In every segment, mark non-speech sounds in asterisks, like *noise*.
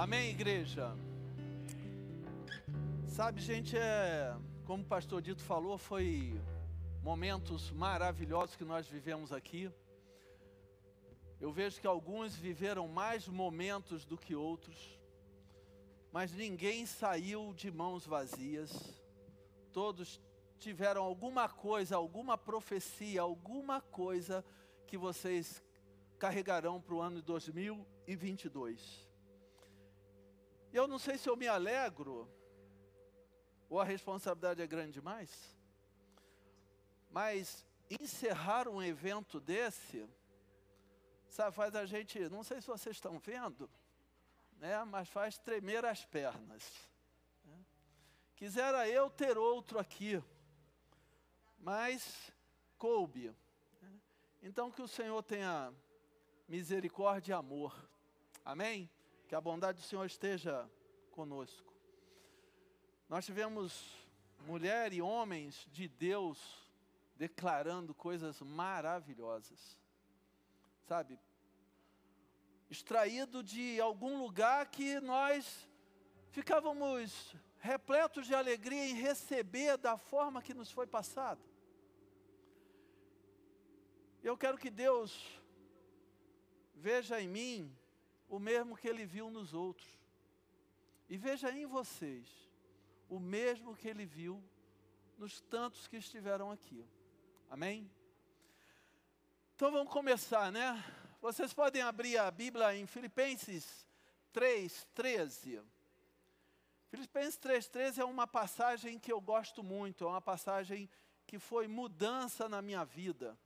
Amém, igreja? Sabe, gente, é, como o pastor Dito falou, foi momentos maravilhosos que nós vivemos aqui. Eu vejo que alguns viveram mais momentos do que outros, mas ninguém saiu de mãos vazias. Todos tiveram alguma coisa, alguma profecia, alguma coisa que vocês carregarão para o ano de 2022. E eu não sei se eu me alegro ou a responsabilidade é grande demais, mas encerrar um evento desse, sabe, faz a gente, não sei se vocês estão vendo, né, mas faz tremer as pernas. Né? Quisera eu ter outro aqui, mas coube. Né? Então que o Senhor tenha misericórdia e amor. Amém? Que a bondade do Senhor esteja conosco. Nós tivemos mulher e homens de Deus declarando coisas maravilhosas. Sabe? Extraído de algum lugar que nós ficávamos repletos de alegria em receber da forma que nos foi passado. Eu quero que Deus veja em mim o mesmo que ele viu nos outros. E veja em vocês o mesmo que ele viu nos tantos que estiveram aqui. Amém? Então vamos começar, né? Vocês podem abrir a Bíblia em Filipenses 3, 13. Filipenses 3,13 é uma passagem que eu gosto muito, é uma passagem que foi mudança na minha vida.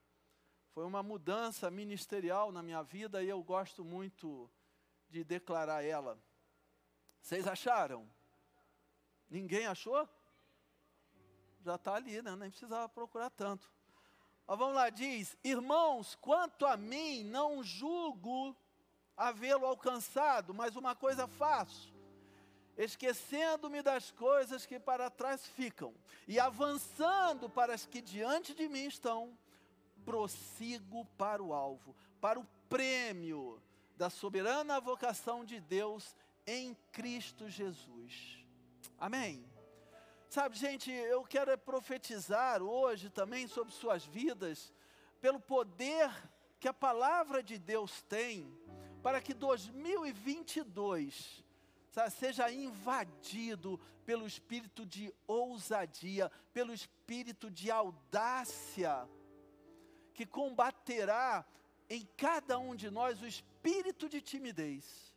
Foi uma mudança ministerial na minha vida e eu gosto muito de declarar ela. Vocês acharam? Ninguém achou? Já está ali, né? nem precisava procurar tanto. Mas vamos lá, diz: Irmãos, quanto a mim, não julgo havê-lo alcançado, mas uma coisa faço, esquecendo-me das coisas que para trás ficam, e avançando para as que diante de mim estão, prossigo para o alvo, para o prêmio da soberana vocação de Deus em Cristo Jesus. Amém. Sabe, gente, eu quero profetizar hoje também sobre suas vidas, pelo poder que a palavra de Deus tem, para que 2022 sabe, seja invadido pelo espírito de ousadia, pelo espírito de audácia, que combaterá em cada um de nós o espírito de timidez.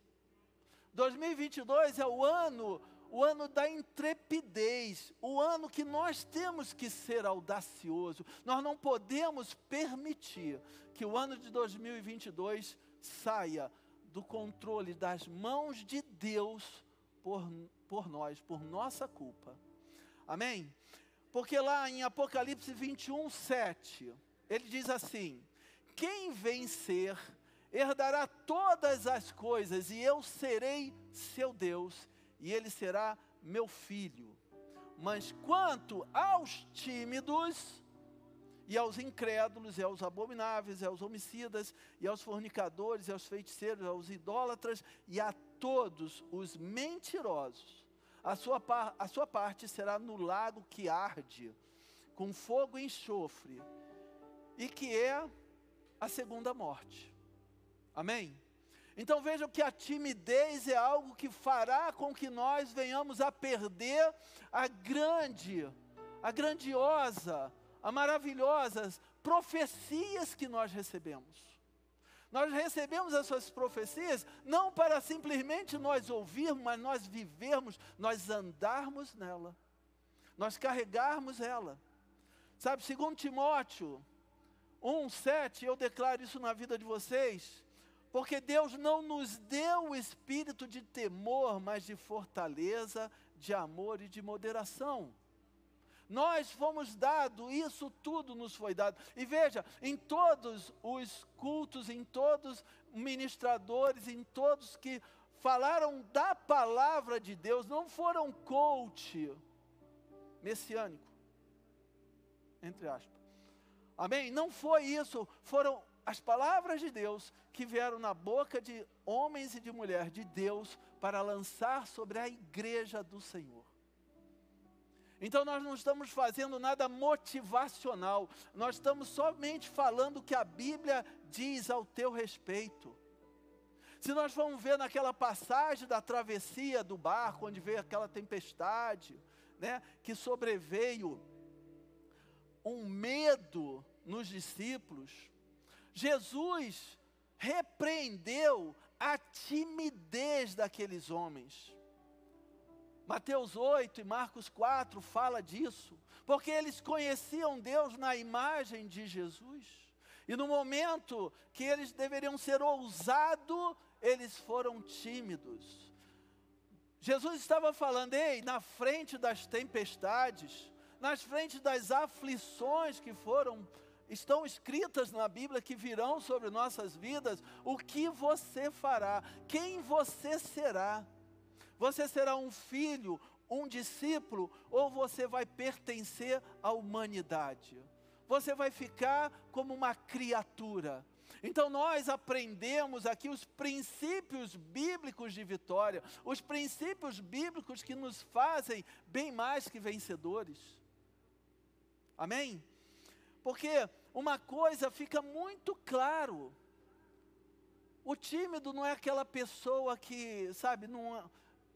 2022 é o ano, o ano da intrepidez, o ano que nós temos que ser audacioso. Nós não podemos permitir que o ano de 2022 saia do controle das mãos de Deus por, por nós, por nossa culpa. Amém? Porque lá em Apocalipse 21, 7, ele diz assim: Quem vencer herdará todas as coisas, e eu serei seu Deus, e ele será meu filho. Mas quanto aos tímidos, e aos incrédulos, e aos abomináveis, e aos homicidas, e aos fornicadores, e aos feiticeiros, e aos idólatras, e a todos os mentirosos, a sua, par, a sua parte será no lago que arde, com fogo e enxofre, e que é a segunda morte. Amém? Então vejam que a timidez é algo que fará com que nós venhamos a perder a grande, a grandiosa, a maravilhosas profecias que nós recebemos. Nós recebemos essas profecias não para simplesmente nós ouvirmos, mas nós vivermos, nós andarmos nela, nós carregarmos ela. Sabe, segundo Timóteo 1, 7, eu declaro isso na vida de vocês, porque Deus não nos deu o espírito de temor, mas de fortaleza, de amor e de moderação. Nós fomos dados, isso tudo nos foi dado. E veja, em todos os cultos, em todos os ministradores, em todos que falaram da palavra de Deus, não foram coach messiânico, entre aspas. Amém? Não foi isso, foram as palavras de Deus que vieram na boca de homens e de mulheres de Deus para lançar sobre a igreja do Senhor. Então nós não estamos fazendo nada motivacional, nós estamos somente falando o que a Bíblia diz ao teu respeito. Se nós vamos ver naquela passagem da travessia do barco, onde veio aquela tempestade, né, que sobreveio um medo nos discípulos, Jesus repreendeu a timidez daqueles homens. Mateus 8 e Marcos 4 fala disso, porque eles conheciam Deus na imagem de Jesus. E no momento que eles deveriam ser ousados, eles foram tímidos. Jesus estava falando, ei, na frente das tempestades, nas frente das aflições que foram estão escritas na Bíblia que virão sobre nossas vidas, o que você fará, quem você será. Você será um filho, um discípulo, ou você vai pertencer à humanidade? Você vai ficar como uma criatura. Então nós aprendemos aqui os princípios bíblicos de vitória, os princípios bíblicos que nos fazem bem mais que vencedores. Amém? Porque uma coisa fica muito claro. O tímido não é aquela pessoa que, sabe, não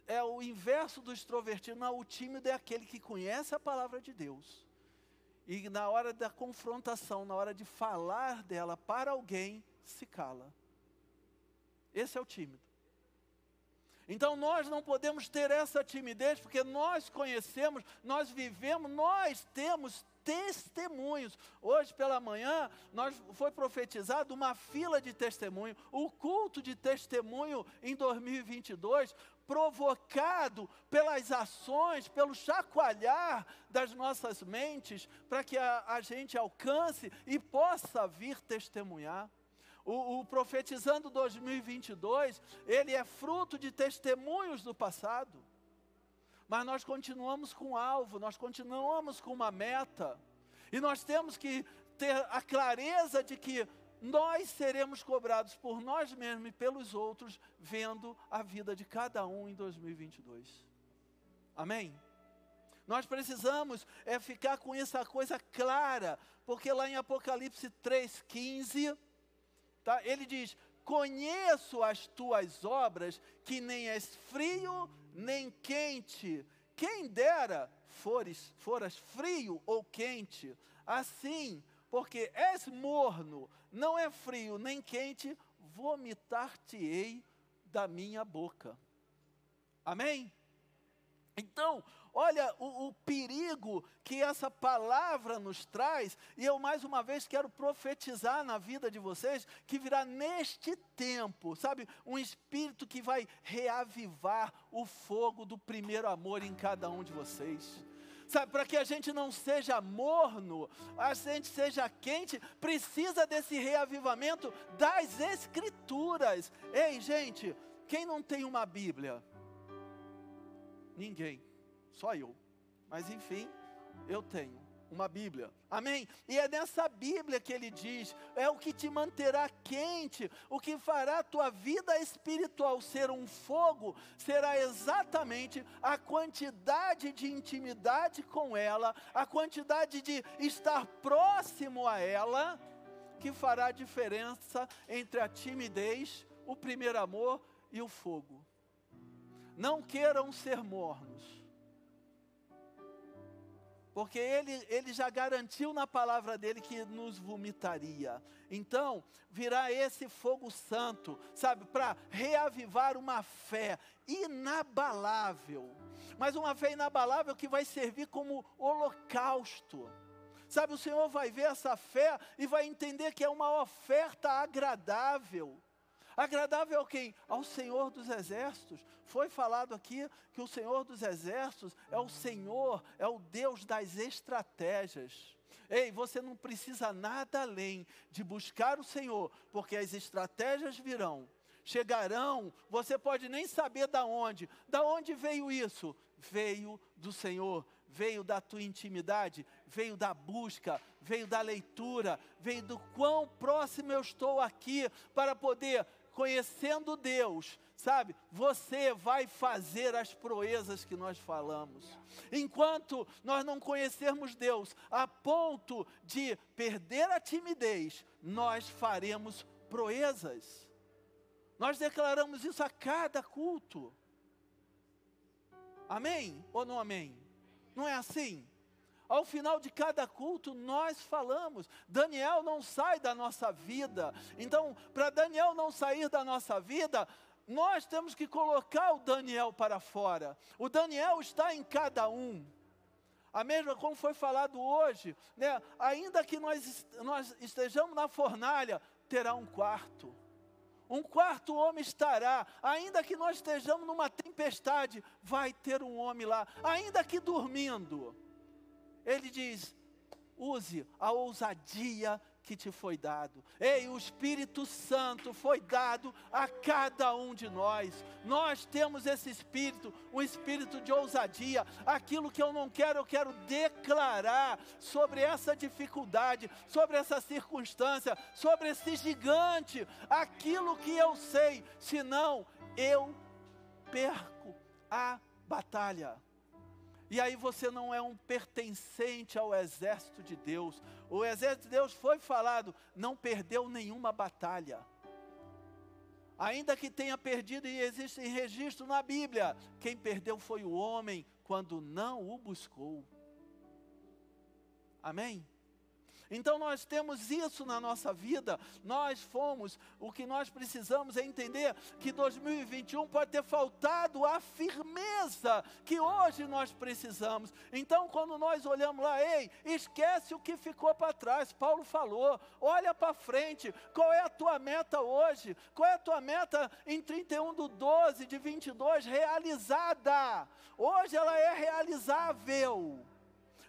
é, é o inverso do extrovertido. Não, o tímido é aquele que conhece a palavra de Deus. E na hora da confrontação, na hora de falar dela para alguém, se cala. Esse é o tímido. Então nós não podemos ter essa timidez, porque nós conhecemos, nós vivemos, nós temos testemunhos. Hoje pela manhã, nós foi profetizado uma fila de testemunho, o culto de testemunho em 2022, provocado pelas ações, pelo chacoalhar das nossas mentes, para que a, a, gente alcance e possa vir testemunhar. O, o Profetizando 2022, ele é fruto de testemunhos do passado mas nós continuamos com um alvo, nós continuamos com uma meta, e nós temos que ter a clareza de que nós seremos cobrados por nós mesmos e pelos outros, vendo a vida de cada um em 2022. Amém? Nós precisamos é ficar com essa coisa clara, porque lá em Apocalipse 3,15, tá, ele diz: Conheço as tuas obras, que nem és frio nem quente. Quem dera fores, foras frio ou quente. Assim, porque és morno, não é frio nem quente, vomitar-te-ei da minha boca. Amém? Então, olha o, o, perigo que essa palavra nos traz, e eu mais uma vez quero profetizar na vida de vocês, que virá neste tempo, sabe, um espírito que vai reavivar o fogo do primeiro amor em cada um de vocês. Sabe, para que a gente não seja morno, a gente seja quente, precisa desse reavivamento das Escrituras. Ei, gente, quem não tem uma Bíblia? Ninguém, só eu. Mas enfim, eu tenho uma Bíblia. Amém? E é nessa Bíblia que ele diz: é o que te manterá quente, o que fará a tua vida espiritual ser um fogo, será exatamente a quantidade de intimidade com ela, a quantidade de estar próximo a ela, que fará a diferença entre a timidez, o primeiro amor e o fogo. Não queiram ser mornos. Porque ele, ele já garantiu na palavra dele que nos vomitaria. Então, virá esse fogo santo, sabe, para reavivar uma fé inabalável. Mas uma fé inabalável que vai servir como holocausto. Sabe, o Senhor vai ver essa fé e vai entender que é uma oferta agradável Agradável ao quem? Ao Senhor dos Exércitos. Foi falado aqui que o Senhor dos Exércitos é o Senhor, é o Deus das estratégias. Ei, você não precisa nada além de buscar o Senhor, porque as estratégias virão. chegarão, você pode nem saber da onde. Da onde veio isso? Veio do Senhor, veio da tua intimidade, veio da busca, veio da leitura, veio do quão próximo eu estou aqui para poder conhecendo Deus, sabe? Você vai fazer as proezas que nós falamos. Enquanto nós não conhecermos Deus a ponto de perder a timidez, nós faremos proezas. Nós declaramos isso a cada culto. Amém ou não amém? Não é assim? Ao final de cada culto, nós falamos. Daniel não sai da nossa vida. Então, para Daniel não sair da nossa vida, nós temos que colocar o Daniel para fora. O Daniel está em cada um. A mesma como foi falado hoje, né? ainda que nós, nós estejamos na fornalha, terá um quarto. Um quarto homem estará, ainda que nós estejamos numa tempestade, vai ter um homem lá, ainda que dormindo. Ele diz: use a ousadia que te foi dado. Ei, o Espírito Santo foi dado a cada um de nós. Nós temos esse espírito, um espírito de ousadia. Aquilo que eu não quero, eu quero declarar sobre essa dificuldade, sobre essa circunstância, sobre esse gigante. Aquilo que eu sei, senão eu perco a batalha. E aí você não é um pertencente ao exército de Deus. O exército de Deus foi falado, não perdeu nenhuma batalha. Ainda que tenha perdido, e existe registro na Bíblia, quem perdeu foi o homem quando não o buscou. Amém? Então nós temos isso na nossa vida, nós fomos, o que nós precisamos é entender que 2021 pode ter faltado a firmeza que hoje nós precisamos. Então quando nós olhamos lá, ei, esquece o que ficou para trás, Paulo falou, olha para frente, qual é a tua meta hoje? Qual é a tua meta em 31 do 12 de 22 realizada? Hoje ela é realizável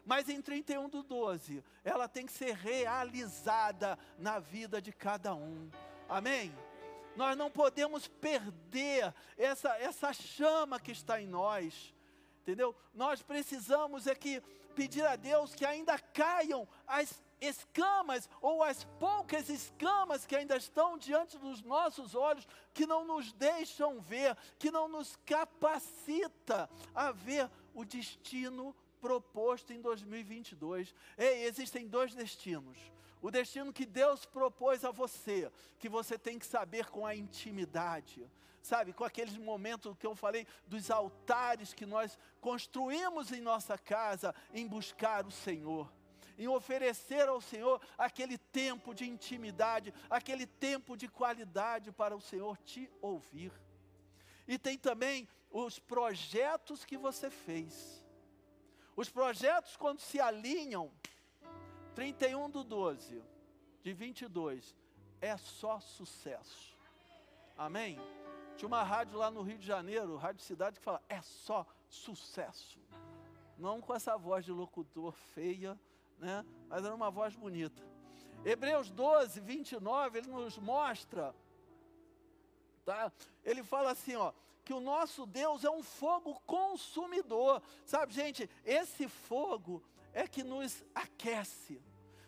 mas em 31 do 12, ela tem que ser realizada na vida de cada um. Amém? Nós não podemos perder essa, essa chama que está em nós. Entendeu? Nós precisamos é que pedir a Deus que ainda caiam as escamas ou as poucas escamas que ainda estão diante dos nossos olhos, que não nos deixam ver, que não nos capacita a ver o destino proposto em 2022. Ei, existem dois destinos. O destino que Deus propôs a você, que você tem que saber com a intimidade, sabe, com aqueles momentos que eu falei dos altares que nós construímos em nossa casa em buscar o Senhor em oferecer ao Senhor aquele tempo de intimidade, aquele tempo de qualidade para o Senhor te ouvir. E tem também os projetos que você fez. Os projetos, quando se alinham, 31 do 12, de 22, é só sucesso. Amém? Tinha uma rádio lá no Rio de Janeiro, Rádio Cidade, que fala, é só sucesso. Não com essa voz de locutor feia, né? mas era uma voz bonita. Hebreus 12, 29, ele nos mostra, tá? ele fala assim, ó, que o nosso Deus é um fogo consumidor. Sabe, gente, esse fogo é que nos aquece.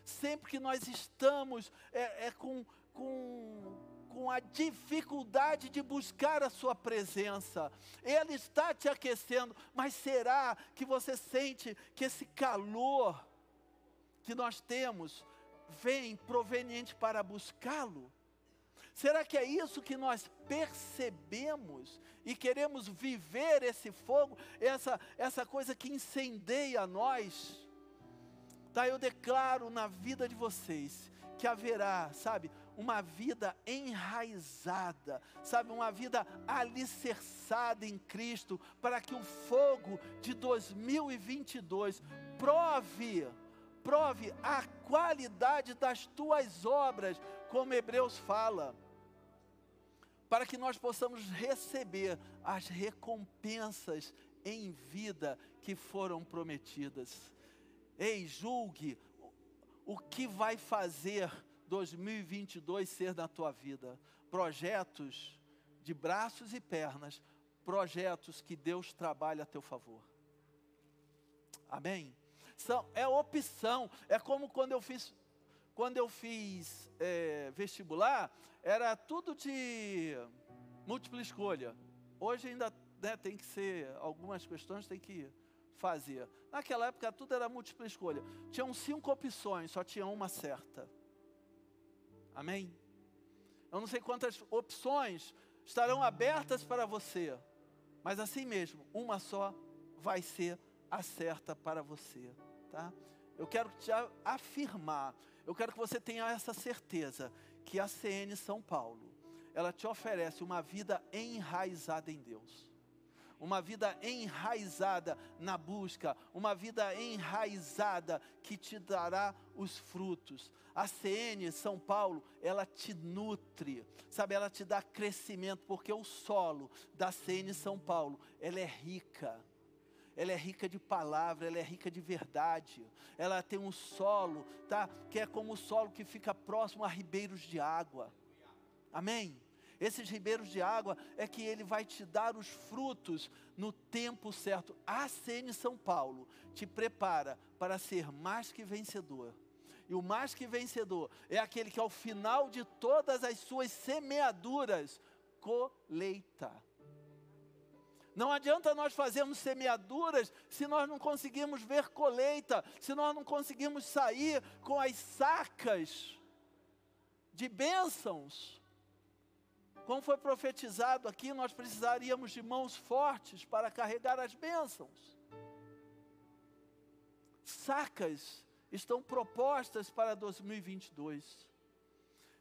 Sempre que nós estamos é, é com, com, com a dificuldade de buscar a Sua presença, Ele está te aquecendo, mas será que você sente que esse calor que nós temos vem proveniente para buscá-lo? Será que é isso que nós percebemos e queremos viver esse fogo, essa, essa coisa que incendeia nós? Tá, eu declaro na vida de vocês que haverá, sabe, uma vida enraizada, sabe, uma vida alicerçada em Cristo, para que o fogo de 2022 prove, prove a qualidade das tuas obras, como Hebreus fala para que nós possamos receber as recompensas em vida que foram prometidas. Ei, julgue o que vai fazer 2022 ser na tua vida. Projetos de braços e pernas, projetos que Deus trabalha a teu favor. Amém? São, é opção, é como quando eu fiz, quando eu fiz é, vestibular, era tudo de múltipla escolha. Hoje ainda né, tem que ser, algumas questões tem que fazer. Naquela época tudo era múltipla escolha. Tinham cinco opções, só tinha uma certa. Amém? Eu não sei quantas opções estarão abertas para você, mas assim mesmo, uma só vai ser a certa para você, tá? Eu quero te afirmar, eu quero que você tenha essa certeza que a CN São Paulo, ela te oferece uma vida enraizada em Deus. Uma vida enraizada na busca, uma vida enraizada que te dará os frutos. A CN São Paulo, ela te nutre, sabe, ela te dá crescimento, porque o solo da CN São Paulo, ela é rica ela é rica de palavra, ela é rica de verdade. Ela tem um solo, tá? Que é como o solo que fica próximo a ribeiros de água. Amém? Esses ribeiros de água é que ele vai te dar os frutos no tempo certo. A CN São Paulo te prepara para ser mais que vencedor. E o mais que vencedor é aquele que ao final de todas as suas semeaduras colheita. Não adianta nós fazermos semeaduras se nós não conseguimos ver colheita, se nós não conseguimos sair com as sacas de bênçãos. Como foi profetizado aqui, nós precisaríamos de mãos fortes para carregar as bênçãos. Sacas estão propostas para 2022.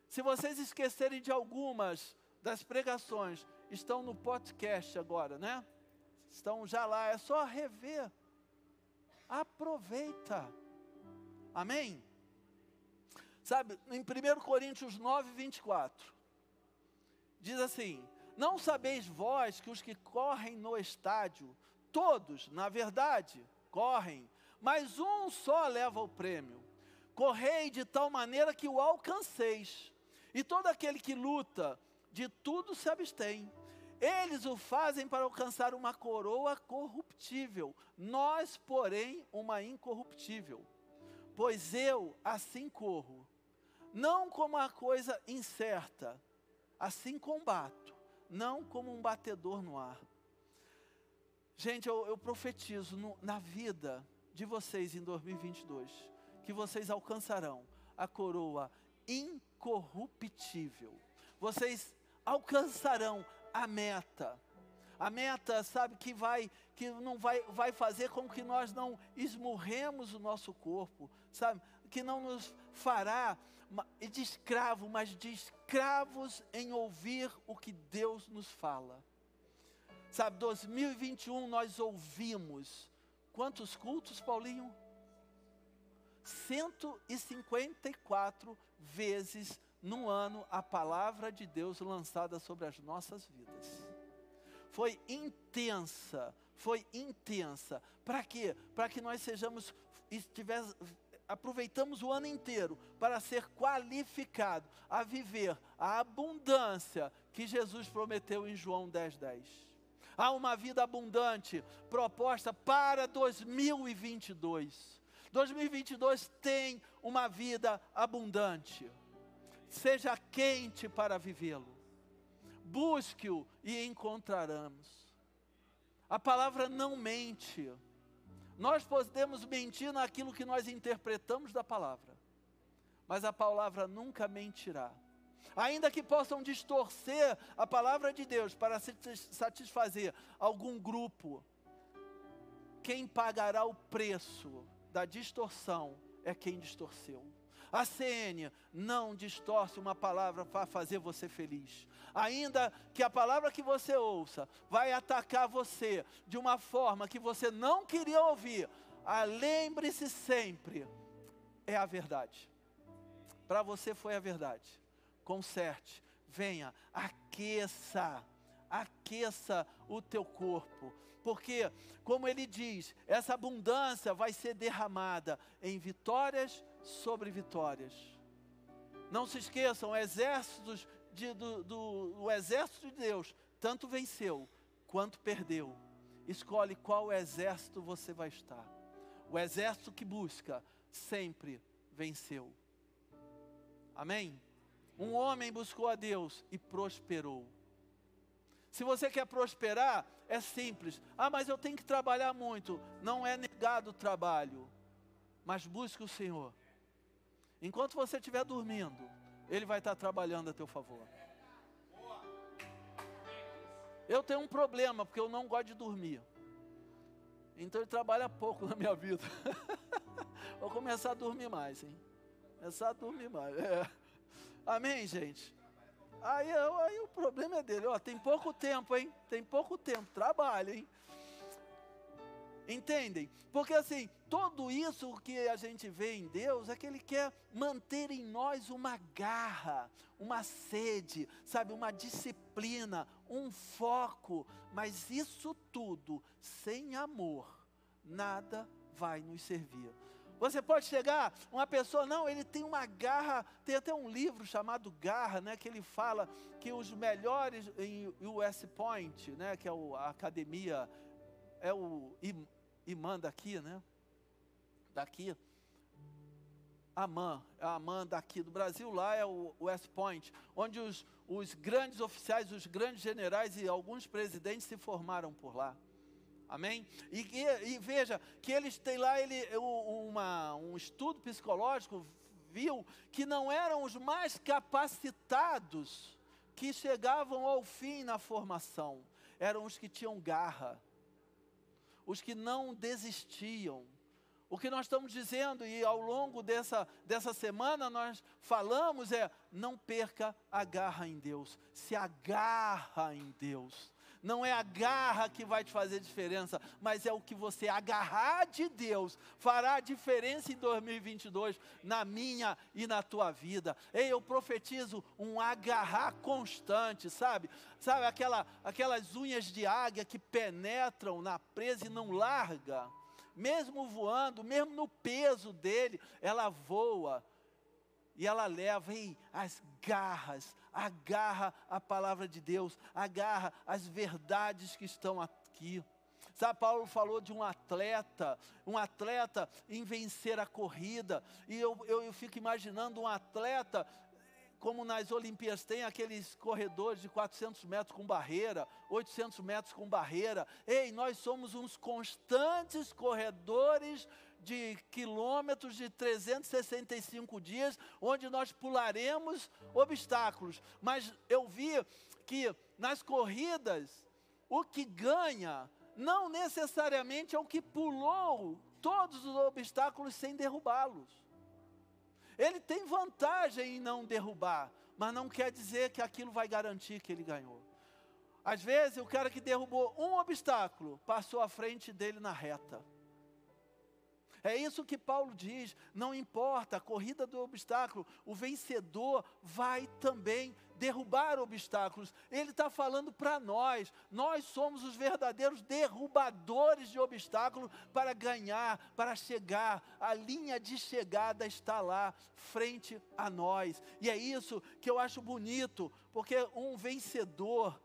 Se vocês esquecerem de algumas das pregações, estão no podcast agora, né? Estão já lá, é só rever. Aproveita. Amém? Sabe, em 1 Coríntios 9, 24 diz assim: Não sabeis vós que os que correm no estádio, todos, na verdade, correm, mas um só leva o prêmio. Correi de tal maneira que o alcanceis. E todo aquele que luta, de tudo se abstém. Eles o fazem para alcançar uma coroa corruptível, nós, porém, uma incorruptível. Pois eu assim corro, não como a coisa incerta, assim combato, não como um batedor no ar. Gente, eu, eu profetizo no, na vida de vocês em 2022 que vocês alcançarão a coroa incorruptível. Vocês alcançarão a meta. A meta, sabe, que vai que não vai, vai fazer com que nós não esmurremos o nosso corpo, sabe? Que não nos fará de escravo, mas de escravos em ouvir o que Deus nos fala. Sabe, 2021 nós ouvimos quantos cultos, Paulinho? 154 vezes no ano a palavra de Deus lançada sobre as nossas vidas. Foi intensa, foi intensa. Para quê? Para que nós sejamos, estivesse, aproveitamos o ano inteiro para ser qualificado a viver a abundância que Jesus prometeu em João 10:10. 10. Há uma vida abundante proposta para 2022. 2022 tem uma vida abundante. Seja quente para vivê-lo. Busque-o e encontraremos. A palavra não mente. Nós podemos mentir naquilo que nós interpretamos da palavra, mas a palavra nunca mentirá. Ainda que possam distorcer a palavra de Deus para satisfazer algum grupo, quem pagará o preço da distorção é quem distorceu. A CN não distorce uma palavra para fazer você feliz. Ainda que a palavra que você ouça vai atacar você de uma forma que você não queria ouvir, ah, lembre-se sempre, é a verdade. Para você foi a verdade. Conserte, venha, aqueça, aqueça o teu corpo. Porque, como ele diz, essa abundância vai ser derramada em vitórias sobre vitórias. Não se esqueçam, exércitos de, do, do, do exército de Deus tanto venceu quanto perdeu. Escolhe qual exército você vai estar. O exército que busca sempre venceu. Amém? Um homem buscou a Deus e prosperou. Se você quer prosperar, é simples. Ah, mas eu tenho que trabalhar muito. Não é negado o trabalho, mas busque o Senhor. Enquanto você estiver dormindo, Ele vai estar trabalhando a teu favor. Eu tenho um problema, porque eu não gosto de dormir. Então ele trabalha pouco na minha vida. *laughs* Vou começar a dormir mais, hein? Começar a dormir mais. É. Amém, gente? Aí, aí o problema é dele. Ó, tem pouco tempo, hein? Tem pouco tempo. Trabalha, hein? Entendem? Porque assim, tudo isso que a gente vê em Deus é que Ele quer manter em nós uma garra, uma sede, sabe, uma disciplina, um foco. Mas isso tudo, sem amor, nada vai nos servir. Você pode chegar, uma pessoa, não, ele tem uma garra, tem até um livro chamado Garra, né, que ele fala que os melhores em US Point, né, que é a academia, é o imã daqui, né, daqui, Amã, a Amã daqui do Brasil, lá é o West Point, onde os, os grandes oficiais, os grandes generais e alguns presidentes se formaram por lá. Amém? E, e, e, veja que eles têm lá ele, uma, um estudo psicológico viu que não eram os mais capacitados que chegavam ao fim na formação, eram os que tinham garra, os que não desistiam. O que nós estamos dizendo, e ao longo dessa, dessa semana nós falamos, é: não perca a garra em Deus, se agarra em Deus não é a garra que vai te fazer diferença, mas é o que você agarrar de Deus fará diferença em 2022 na minha e na tua vida. Ei, eu profetizo um agarrar constante, sabe? Sabe aquela, aquelas unhas de águia que penetram na presa e não larga? Mesmo voando, mesmo no peso dele, ela voa e ela leva ei, as garras, agarra a palavra de Deus, agarra as verdades que estão aqui. Sabe, Paulo falou de um atleta, um atleta em vencer a corrida, e eu, eu, eu fico imaginando um atleta como nas Olimpíadas tem aqueles corredores de 400 metros com barreira, 800 metros com barreira. Ei, nós somos uns constantes corredores de quilômetros de 365 dias, onde nós pularemos obstáculos. Mas eu vi que nas corridas, o que ganha não necessariamente é o que pulou todos os obstáculos sem derrubá-los. Ele tem vantagem em não derrubar, mas não quer dizer que aquilo vai garantir que ele ganhou. Às vezes, o cara que derrubou um obstáculo passou à frente dele na reta. É isso que Paulo diz: não importa a corrida do obstáculo, o vencedor vai também derrubar obstáculos. Ele está falando para nós, nós somos os verdadeiros derrubadores de obstáculos para ganhar, para chegar. A linha de chegada está lá, frente a nós. E é isso que eu acho bonito, porque um vencedor,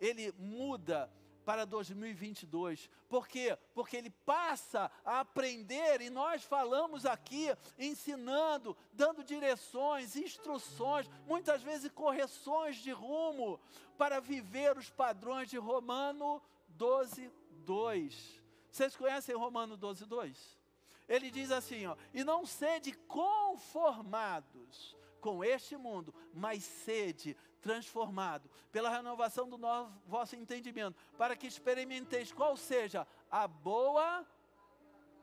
ele muda para 2022. Por quê? Porque ele passa a aprender e nós falamos aqui ensinando, dando direções, instruções, muitas vezes correções de rumo para viver os padrões de Romano 12, 2. Vocês conhecem Romano 12, 2? Ele diz assim, ó, e não sede conformados com este mundo, mas sede transformado pela renovação do novo, vosso entendimento, para que experimenteis qual seja a boa,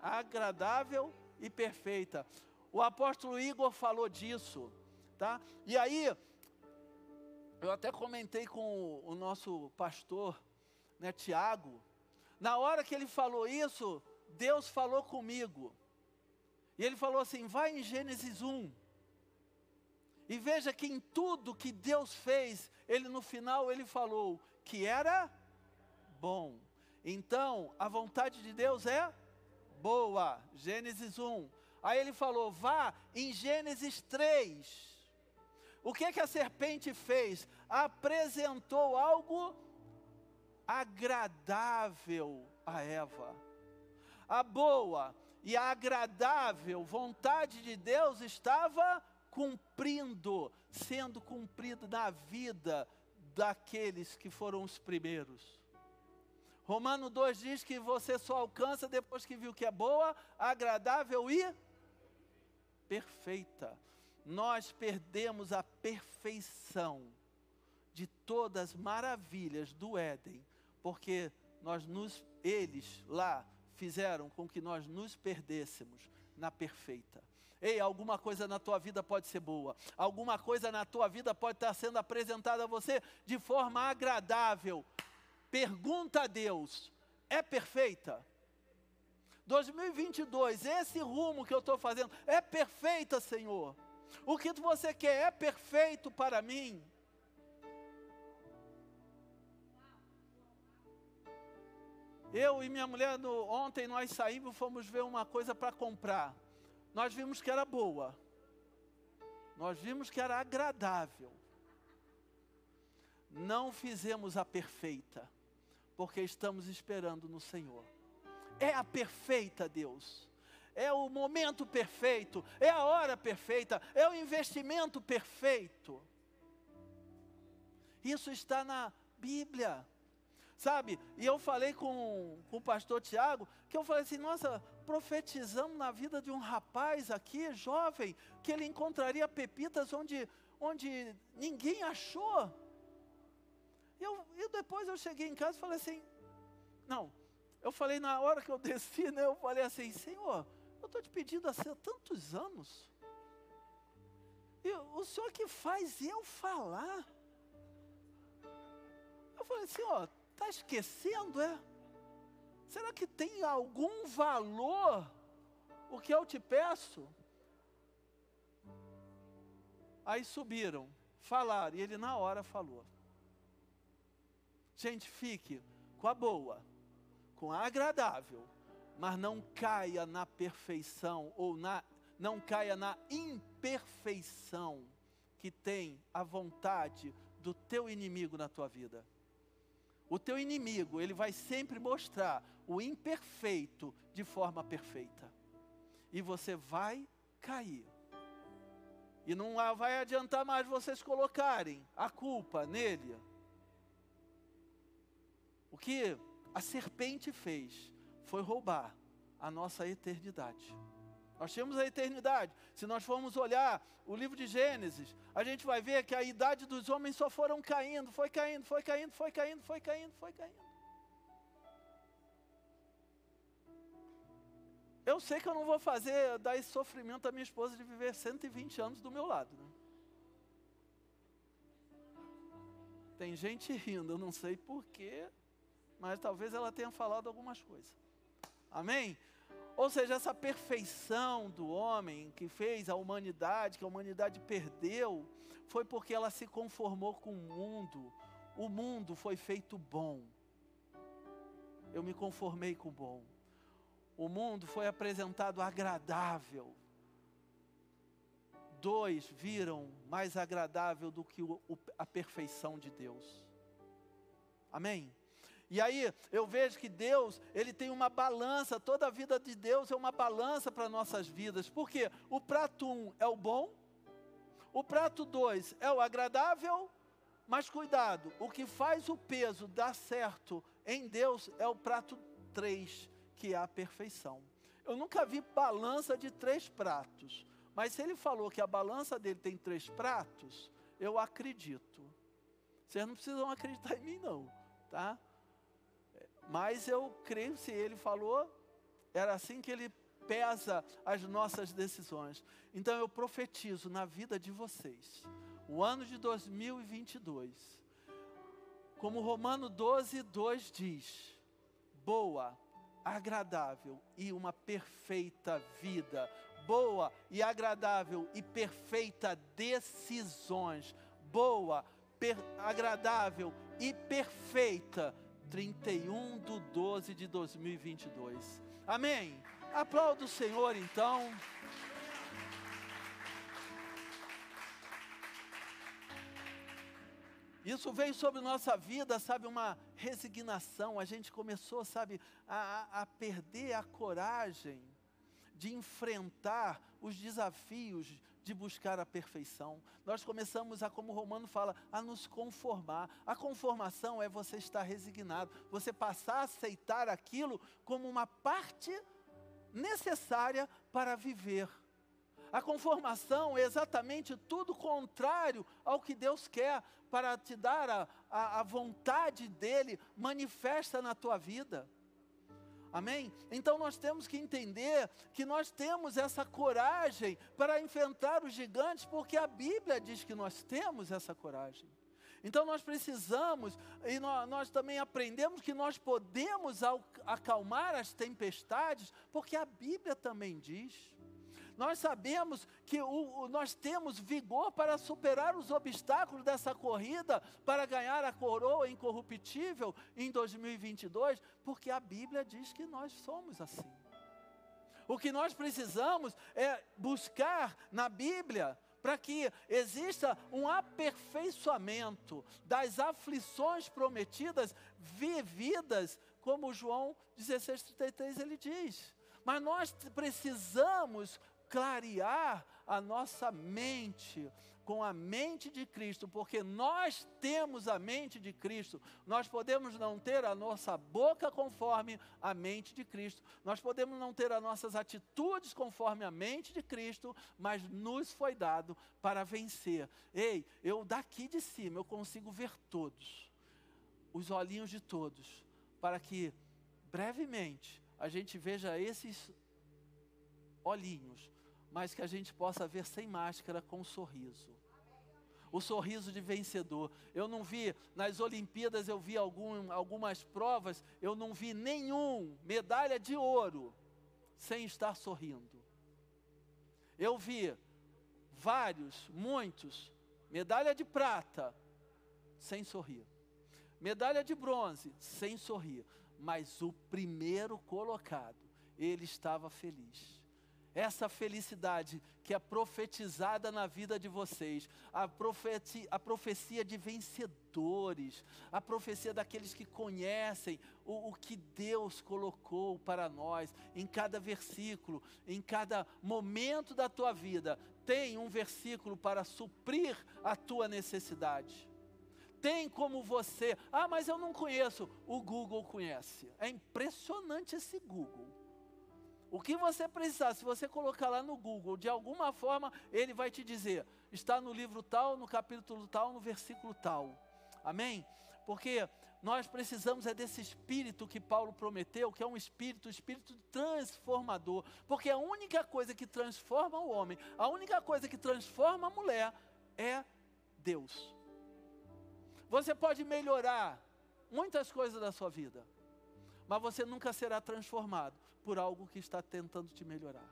agradável e perfeita. O apóstolo Igor falou disso, tá? E aí, eu até comentei com o, o nosso pastor, né, Tiago, na hora que ele falou isso, Deus falou comigo. E ele falou assim: vai em Gênesis 1. E veja que em tudo que Deus fez, ele no final ele falou que era bom. Então, a vontade de Deus é boa. Gênesis 1. Aí ele falou: "Vá em Gênesis 3". O que, que a serpente fez? Apresentou algo agradável a Eva. A boa e a agradável vontade de Deus estava cumprindo, sendo cumprida na vida daqueles que foram os primeiros. Romano 2 diz que você só alcança depois que viu que é boa, agradável e perfeita. Nós perdemos a perfeição de todas as maravilhas do Éden, porque nós nos eles lá fizeram com que nós nos perdêssemos na perfeita. Ei, alguma coisa na tua vida pode ser boa, alguma coisa na tua vida pode estar sendo apresentada a você de forma agradável. Pergunta a Deus: é perfeita? 2022, esse rumo que eu estou fazendo, é perfeita, Senhor? O que você quer é perfeito para mim? Eu e minha mulher, no, ontem nós saímos, fomos ver uma coisa para comprar. Nós vimos que era boa. Nós vimos que era agradável. Não fizemos a perfeita, porque estamos esperando no Senhor. É a perfeita, Deus. É o momento perfeito, é a hora perfeita, é o investimento perfeito. Isso está na Bíblia. Sabe? E eu falei com, com o pastor Tiago, que eu falei assim, nossa, profetizamos na vida de um rapaz aqui, jovem, que ele encontraria pepitas onde, onde ninguém achou. E eu, depois eu cheguei em casa e falei assim, não, eu falei na hora que eu desci, né, eu falei assim, Senhor, eu estou te pedindo assim há tantos anos. E o Senhor que faz eu falar. Eu falei assim, ó, Está esquecendo, é? Será que tem algum valor o que eu te peço? Aí subiram, falaram, e ele na hora falou. Gente, fique com a boa, com a agradável, mas não caia na perfeição ou na não caia na imperfeição que tem a vontade do teu inimigo na tua vida. O teu inimigo, ele vai sempre mostrar o imperfeito de forma perfeita. E você vai cair. E não vai adiantar mais vocês colocarem a culpa nele. O que a serpente fez foi roubar a nossa eternidade. Nós temos a eternidade. Se nós formos olhar o livro de Gênesis, a gente vai ver que a idade dos homens só foram caindo, foi caindo, foi caindo, foi caindo, foi caindo, foi caindo. Eu sei que eu não vou fazer dar esse sofrimento à minha esposa de viver 120 anos do meu lado. Né? Tem gente rindo, eu não sei porquê, mas talvez ela tenha falado algumas coisas. Amém? Ou seja, essa perfeição do homem que fez a humanidade, que a humanidade perdeu, foi porque ela se conformou com o mundo. O mundo foi feito bom. Eu me conformei com o bom. O mundo foi apresentado agradável. Dois viram mais agradável do que a perfeição de Deus. Amém? E aí eu vejo que Deus, ele tem uma balança, toda a vida de Deus é uma balança para nossas vidas. Por quê? O prato um é o bom, o prato dois é o agradável, mas cuidado, o que faz o peso dar certo em Deus é o prato três, que é a perfeição. Eu nunca vi balança de três pratos, mas se ele falou que a balança dele tem três pratos, eu acredito. Vocês não precisam acreditar em mim, não, tá? Mas eu creio, se ele falou, era assim que ele pesa as nossas decisões. Então eu profetizo na vida de vocês, o ano de 2022, como Romano 12, 2 diz: boa, agradável e uma perfeita vida. Boa e agradável e perfeita decisões. Boa, per, agradável e perfeita 31 de 12 de 2022. Amém? Aplauda o Senhor então. Isso veio sobre nossa vida, sabe, uma resignação. A gente começou, sabe, a, a perder a coragem de enfrentar os desafios de buscar a perfeição. Nós começamos a, como o Romano fala, a nos conformar. A conformação é você estar resignado, você passar a aceitar aquilo como uma parte necessária para viver. A conformação é exatamente tudo contrário ao que Deus quer para te dar a, a, a vontade dEle manifesta na tua vida. Amém? Então nós temos que entender que nós temos essa coragem para enfrentar os gigantes, porque a Bíblia diz que nós temos essa coragem. Então nós precisamos, e nós, nós, também aprendemos que nós podemos acalmar as tempestades, porque a Bíblia também diz. Nós sabemos que o, o, nós temos vigor para superar os obstáculos dessa corrida, para ganhar a coroa incorruptível em 2022, porque a Bíblia diz que nós somos assim. O que nós precisamos é buscar na Bíblia para que exista um aperfeiçoamento das aflições prometidas, vividas, como João 16,33 ele diz. Mas nós precisamos clarear a nossa mente com a mente de Cristo, porque nós temos a mente de Cristo. Nós podemos não ter a nossa boca conforme a mente de Cristo, nós podemos não ter as nossas atitudes conforme a mente de Cristo, mas nos foi dado para vencer. Ei, eu daqui de cima eu consigo ver todos, os olhinhos de todos, para que brevemente a gente veja esses olhinhos mas que a gente possa ver sem máscara com um sorriso. O sorriso de vencedor. Eu não vi, nas Olimpíadas eu vi algum, algumas provas, eu não vi nenhum medalha de ouro sem estar sorrindo. Eu vi vários, muitos, medalha de prata, sem sorrir. Medalha de bronze, sem sorrir. Mas o primeiro colocado, ele estava feliz essa felicidade que é profetizada na vida de vocês, a, profecia, a profecia de vencedores, a profecia daqueles que conhecem o, o que Deus colocou para nós em cada versículo, em cada momento da tua vida. Tem um versículo para suprir a tua necessidade tem como você. Ah, mas eu não conheço. O Google conhece. É impressionante esse Google. O que você precisar, se você colocar lá no Google, de alguma forma, ele vai te dizer, está no livro tal, no capítulo tal, no versículo tal. Amém? Porque nós precisamos é desse espírito que Paulo prometeu, que é um espírito, um espírito transformador. Porque a única coisa que transforma o homem, a única coisa que transforma a mulher é Deus. Você pode melhorar muitas coisas da sua vida, mas você nunca será transformado por algo que está tentando te melhorar.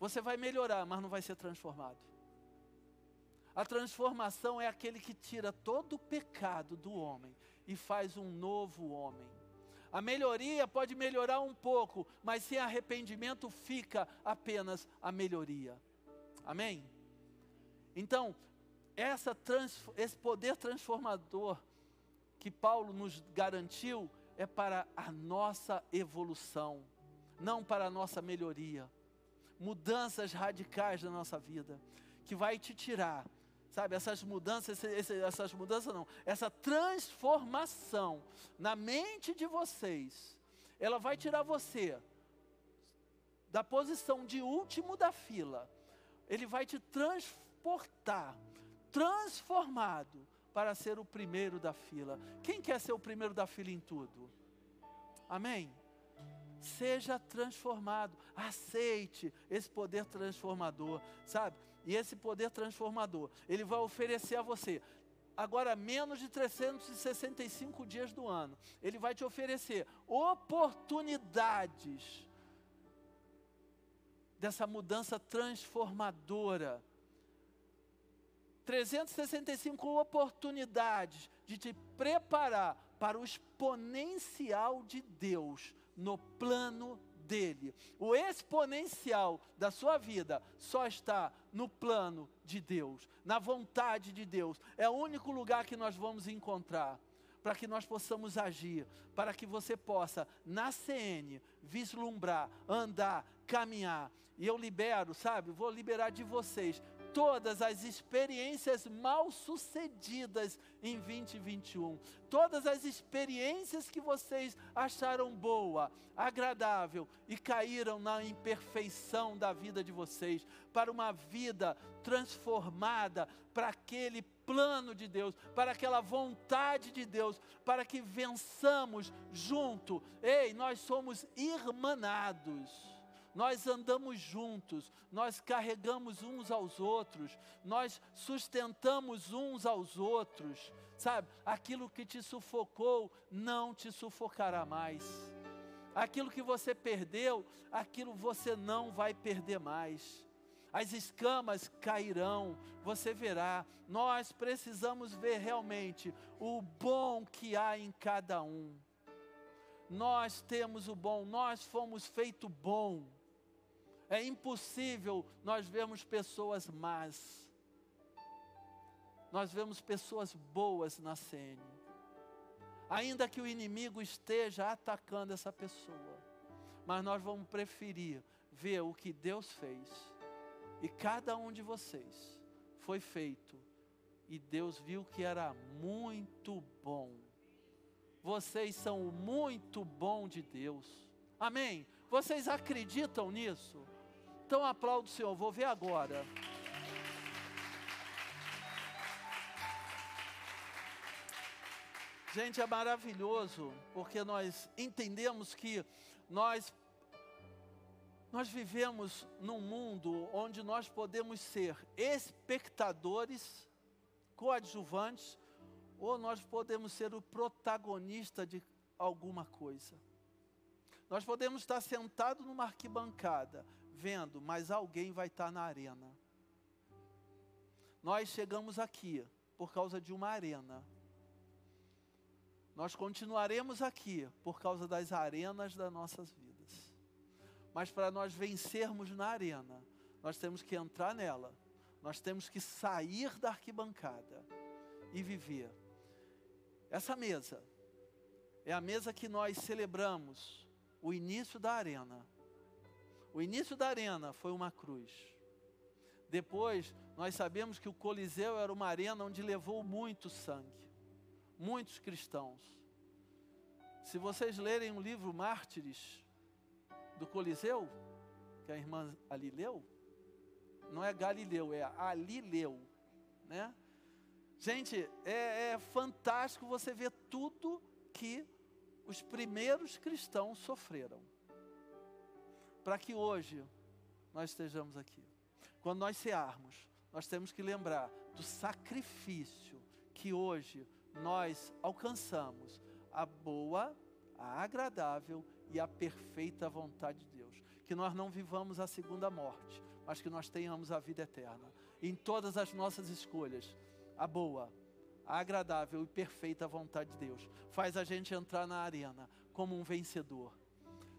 Você vai melhorar, mas não vai ser transformado. A transformação é aquele que tira todo o pecado do homem e faz um novo homem. A melhoria pode melhorar um pouco, mas sem arrependimento fica apenas a melhoria. Amém? Então, esse poder transformador que Paulo nos garantiu é para a nossa evolução, não para a nossa melhoria. Mudanças radicais na nossa vida, que vai te tirar, sabe, essas mudanças, essas mudanças não, essa transformação na mente de vocês, ela vai tirar você da posição de último da fila, ele vai te transportar, transformado para ser o primeiro da fila. Quem quer ser o primeiro da fila em tudo? Amém? Seja transformado, aceite esse poder transformador, sabe? E esse poder transformador, ele vai oferecer a você agora menos de 365 dias do ano. Ele vai te oferecer oportunidades dessa mudança transformadora 365 oportunidades de te preparar para o exponencial de Deus no plano dele. O exponencial da sua vida só está no plano de Deus, na vontade de Deus. É o único lugar que nós vamos encontrar para que nós possamos agir, para que você possa, na CN, vislumbrar, andar, caminhar. E eu libero, sabe? Vou liberar de vocês todas as experiências mal sucedidas em 2021, todas as experiências que vocês acharam boa, agradável e caíram na imperfeição da vida de vocês, para uma vida transformada para aquele plano de Deus, para aquela vontade de Deus, para que vençamos junto. Ei, nós somos irmanados nós andamos juntos, nós carregamos uns aos outros, nós sustentamos uns aos outros, sabe? Aquilo que te sufocou não te sufocará mais. Aquilo que você perdeu, aquilo você não vai perder mais. As escamas cairão, você verá. Nós precisamos ver realmente o bom que há em cada um. Nós temos o bom, nós fomos feito bom. É impossível nós vermos pessoas más. Nós vemos pessoas boas na cena. Ainda que o inimigo esteja atacando essa pessoa, mas nós vamos preferir ver o que Deus fez. E cada um de vocês foi feito e Deus viu que era muito bom. Vocês são muito bom de Deus. Amém? Vocês acreditam nisso? Então aplaudo o Senhor, vou ver agora. Gente, é maravilhoso, porque nós entendemos que nós nós vivemos num mundo onde nós podemos ser espectadores, coadjuvantes, ou nós podemos ser o protagonista de alguma coisa. Nós podemos estar sentados numa arquibancada, vendo, mas alguém vai estar na arena. Nós chegamos aqui por causa de uma arena. Nós continuaremos aqui por causa das arenas das nossas vidas. Mas para nós vencermos na arena, nós temos que entrar nela. Nós temos que sair da arquibancada e viver. Essa mesa é a mesa que nós celebramos o início da arena. O início da arena foi uma cruz. Depois, nós sabemos que o Coliseu era uma arena onde levou muito sangue, muitos cristãos. Se vocês lerem o livro Mártires do Coliseu, que a irmã ali leu, não é Galileu, é Alileu, né? Gente, é, é fantástico você ver tudo que os primeiros cristãos sofreram para que hoje nós estejamos aqui. Quando nós cearmos, nós temos que lembrar do sacrifício que hoje nós alcançamos a boa, a agradável e a perfeita vontade de Deus. Que nós não vivamos a segunda morte, mas que nós tenhamos a vida eterna. Em todas as nossas escolhas, a boa, a agradável e perfeita vontade de Deus faz a gente entrar na arena como um vencedor.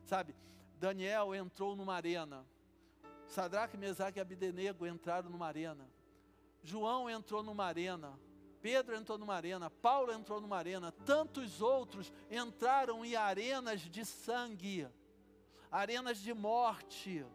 Sabe, Daniel entrou numa arena. Sadraque, Mesaque e Abidenego entraram numa arena. João entrou numa arena. Pedro entrou numa arena, Paulo entrou numa arena, tantos outros entraram em arenas de sangue, arenas de morte.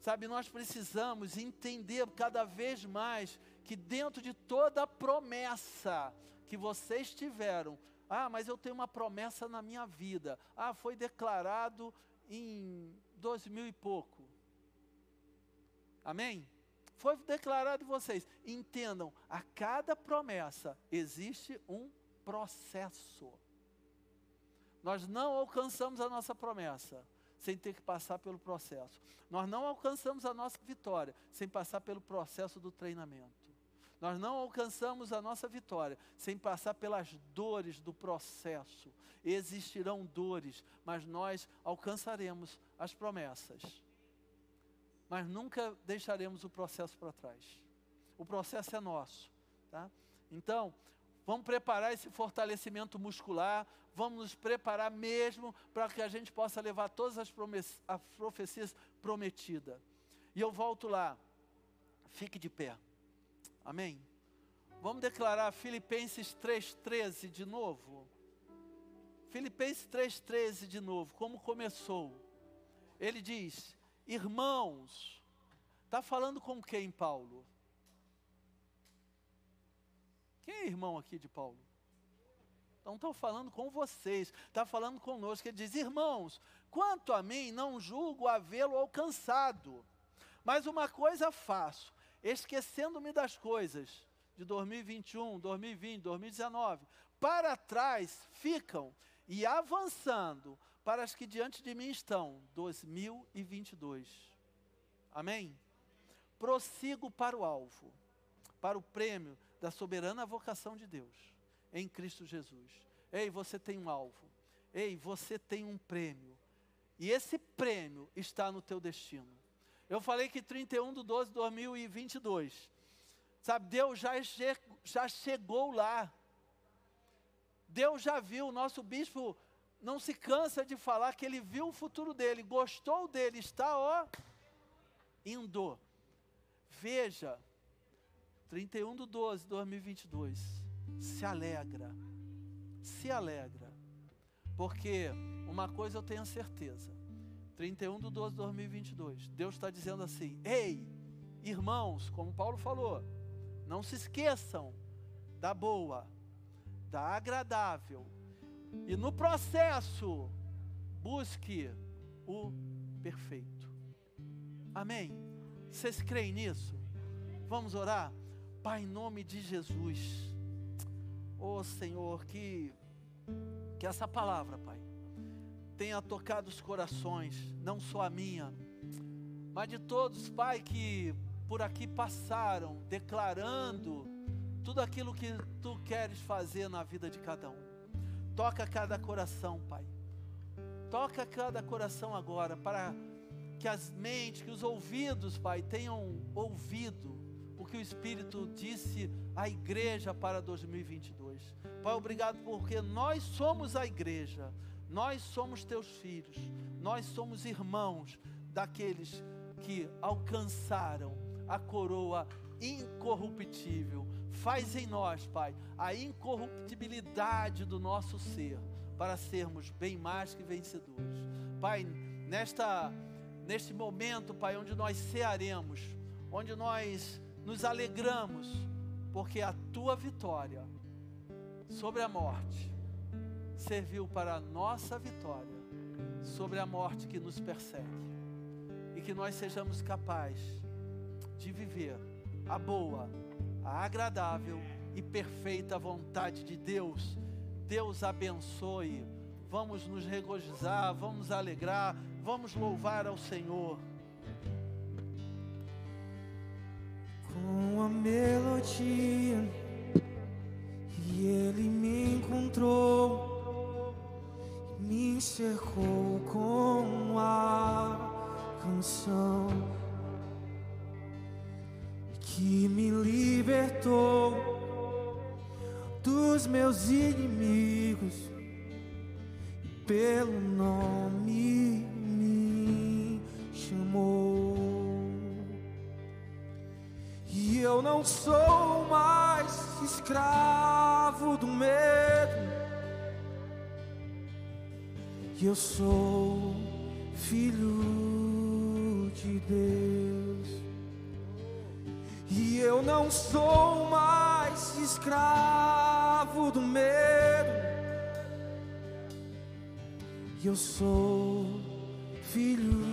Sabe, nós precisamos entender cada vez mais que dentro de toda a promessa que vocês tiveram, ah, mas eu tenho uma promessa na minha vida. Ah, foi declarado em dois mil e pouco. Amém? Foi declarado em vocês. Entendam, a cada promessa existe um processo. Nós não alcançamos a nossa promessa sem ter que passar pelo processo. Nós não alcançamos a nossa vitória sem passar pelo processo do treinamento. Nós não alcançamos a nossa vitória sem passar pelas dores do processo. Existirão dores, mas nós alcançaremos as promessas. Mas nunca deixaremos o processo para trás. O processo é nosso, tá? Então, Vamos preparar esse fortalecimento muscular, vamos nos preparar mesmo para que a gente possa levar todas as, as profecias prometidas. E eu volto lá. Fique de pé. Amém? Vamos declarar Filipenses 3,13 de novo. Filipenses 3,13 de novo, como começou. Ele diz: Irmãos, está falando com quem, Paulo? Quem é irmão aqui de Paulo? Então estou falando com vocês, está falando conosco. Ele diz: Irmãos, quanto a mim, não julgo havê-lo alcançado, mas uma coisa faço, esquecendo-me das coisas de 2021, 2020, 2019, para trás ficam e avançando para as que diante de mim estão, 2022. Amém? Prossigo para o alvo, para o prêmio da soberana vocação de Deus, em Cristo Jesus. Ei, você tem um alvo. Ei, você tem um prêmio. E esse prêmio está no teu destino. Eu falei que 31 de 12 de 2022 Sabe, Deus já, já chegou lá. Deus já viu, o nosso bispo não se cansa de falar que ele viu o futuro dele, gostou dele, está ó, indo. Veja, 31 de 12 de 2022, se alegra, se alegra, porque uma coisa eu tenho certeza, 31 de 12 de 2022, Deus está dizendo assim: ei, irmãos, como Paulo falou, não se esqueçam da boa, da agradável. E no processo, busque o perfeito. Amém? Vocês creem nisso? Vamos orar? Pai, em nome de Jesus. Oh Senhor, que, que essa palavra, Pai, tenha tocado os corações, não só a minha, mas de todos, Pai, que por aqui passaram declarando tudo aquilo que tu queres fazer na vida de cada um. Toca cada coração, Pai. Toca cada coração agora para que as mentes, que os ouvidos, Pai, tenham ouvido o que o Espírito disse à igreja para 2022. Pai, obrigado porque nós somos a igreja, nós somos teus filhos, nós somos irmãos daqueles que alcançaram a coroa incorruptível. Faz em nós, Pai, a incorruptibilidade do nosso ser, para sermos bem mais que vencedores. Pai, nesta neste momento, Pai, onde nós cearemos, onde nós nos alegramos, porque a tua vitória sobre a morte serviu para a nossa vitória sobre a morte que nos persegue. E que nós sejamos capazes de viver a boa, a agradável e perfeita vontade de Deus. Deus abençoe. Vamos nos regozijar, vamos alegrar, vamos louvar ao Senhor. Com a melodia, e Ele me encontrou, me cercou com a canção que me libertou dos meus inimigos e pelo nome me chamou. E eu não sou mais escravo do medo. E eu sou filho de Deus. E eu não sou mais escravo do medo. Eu sou filho.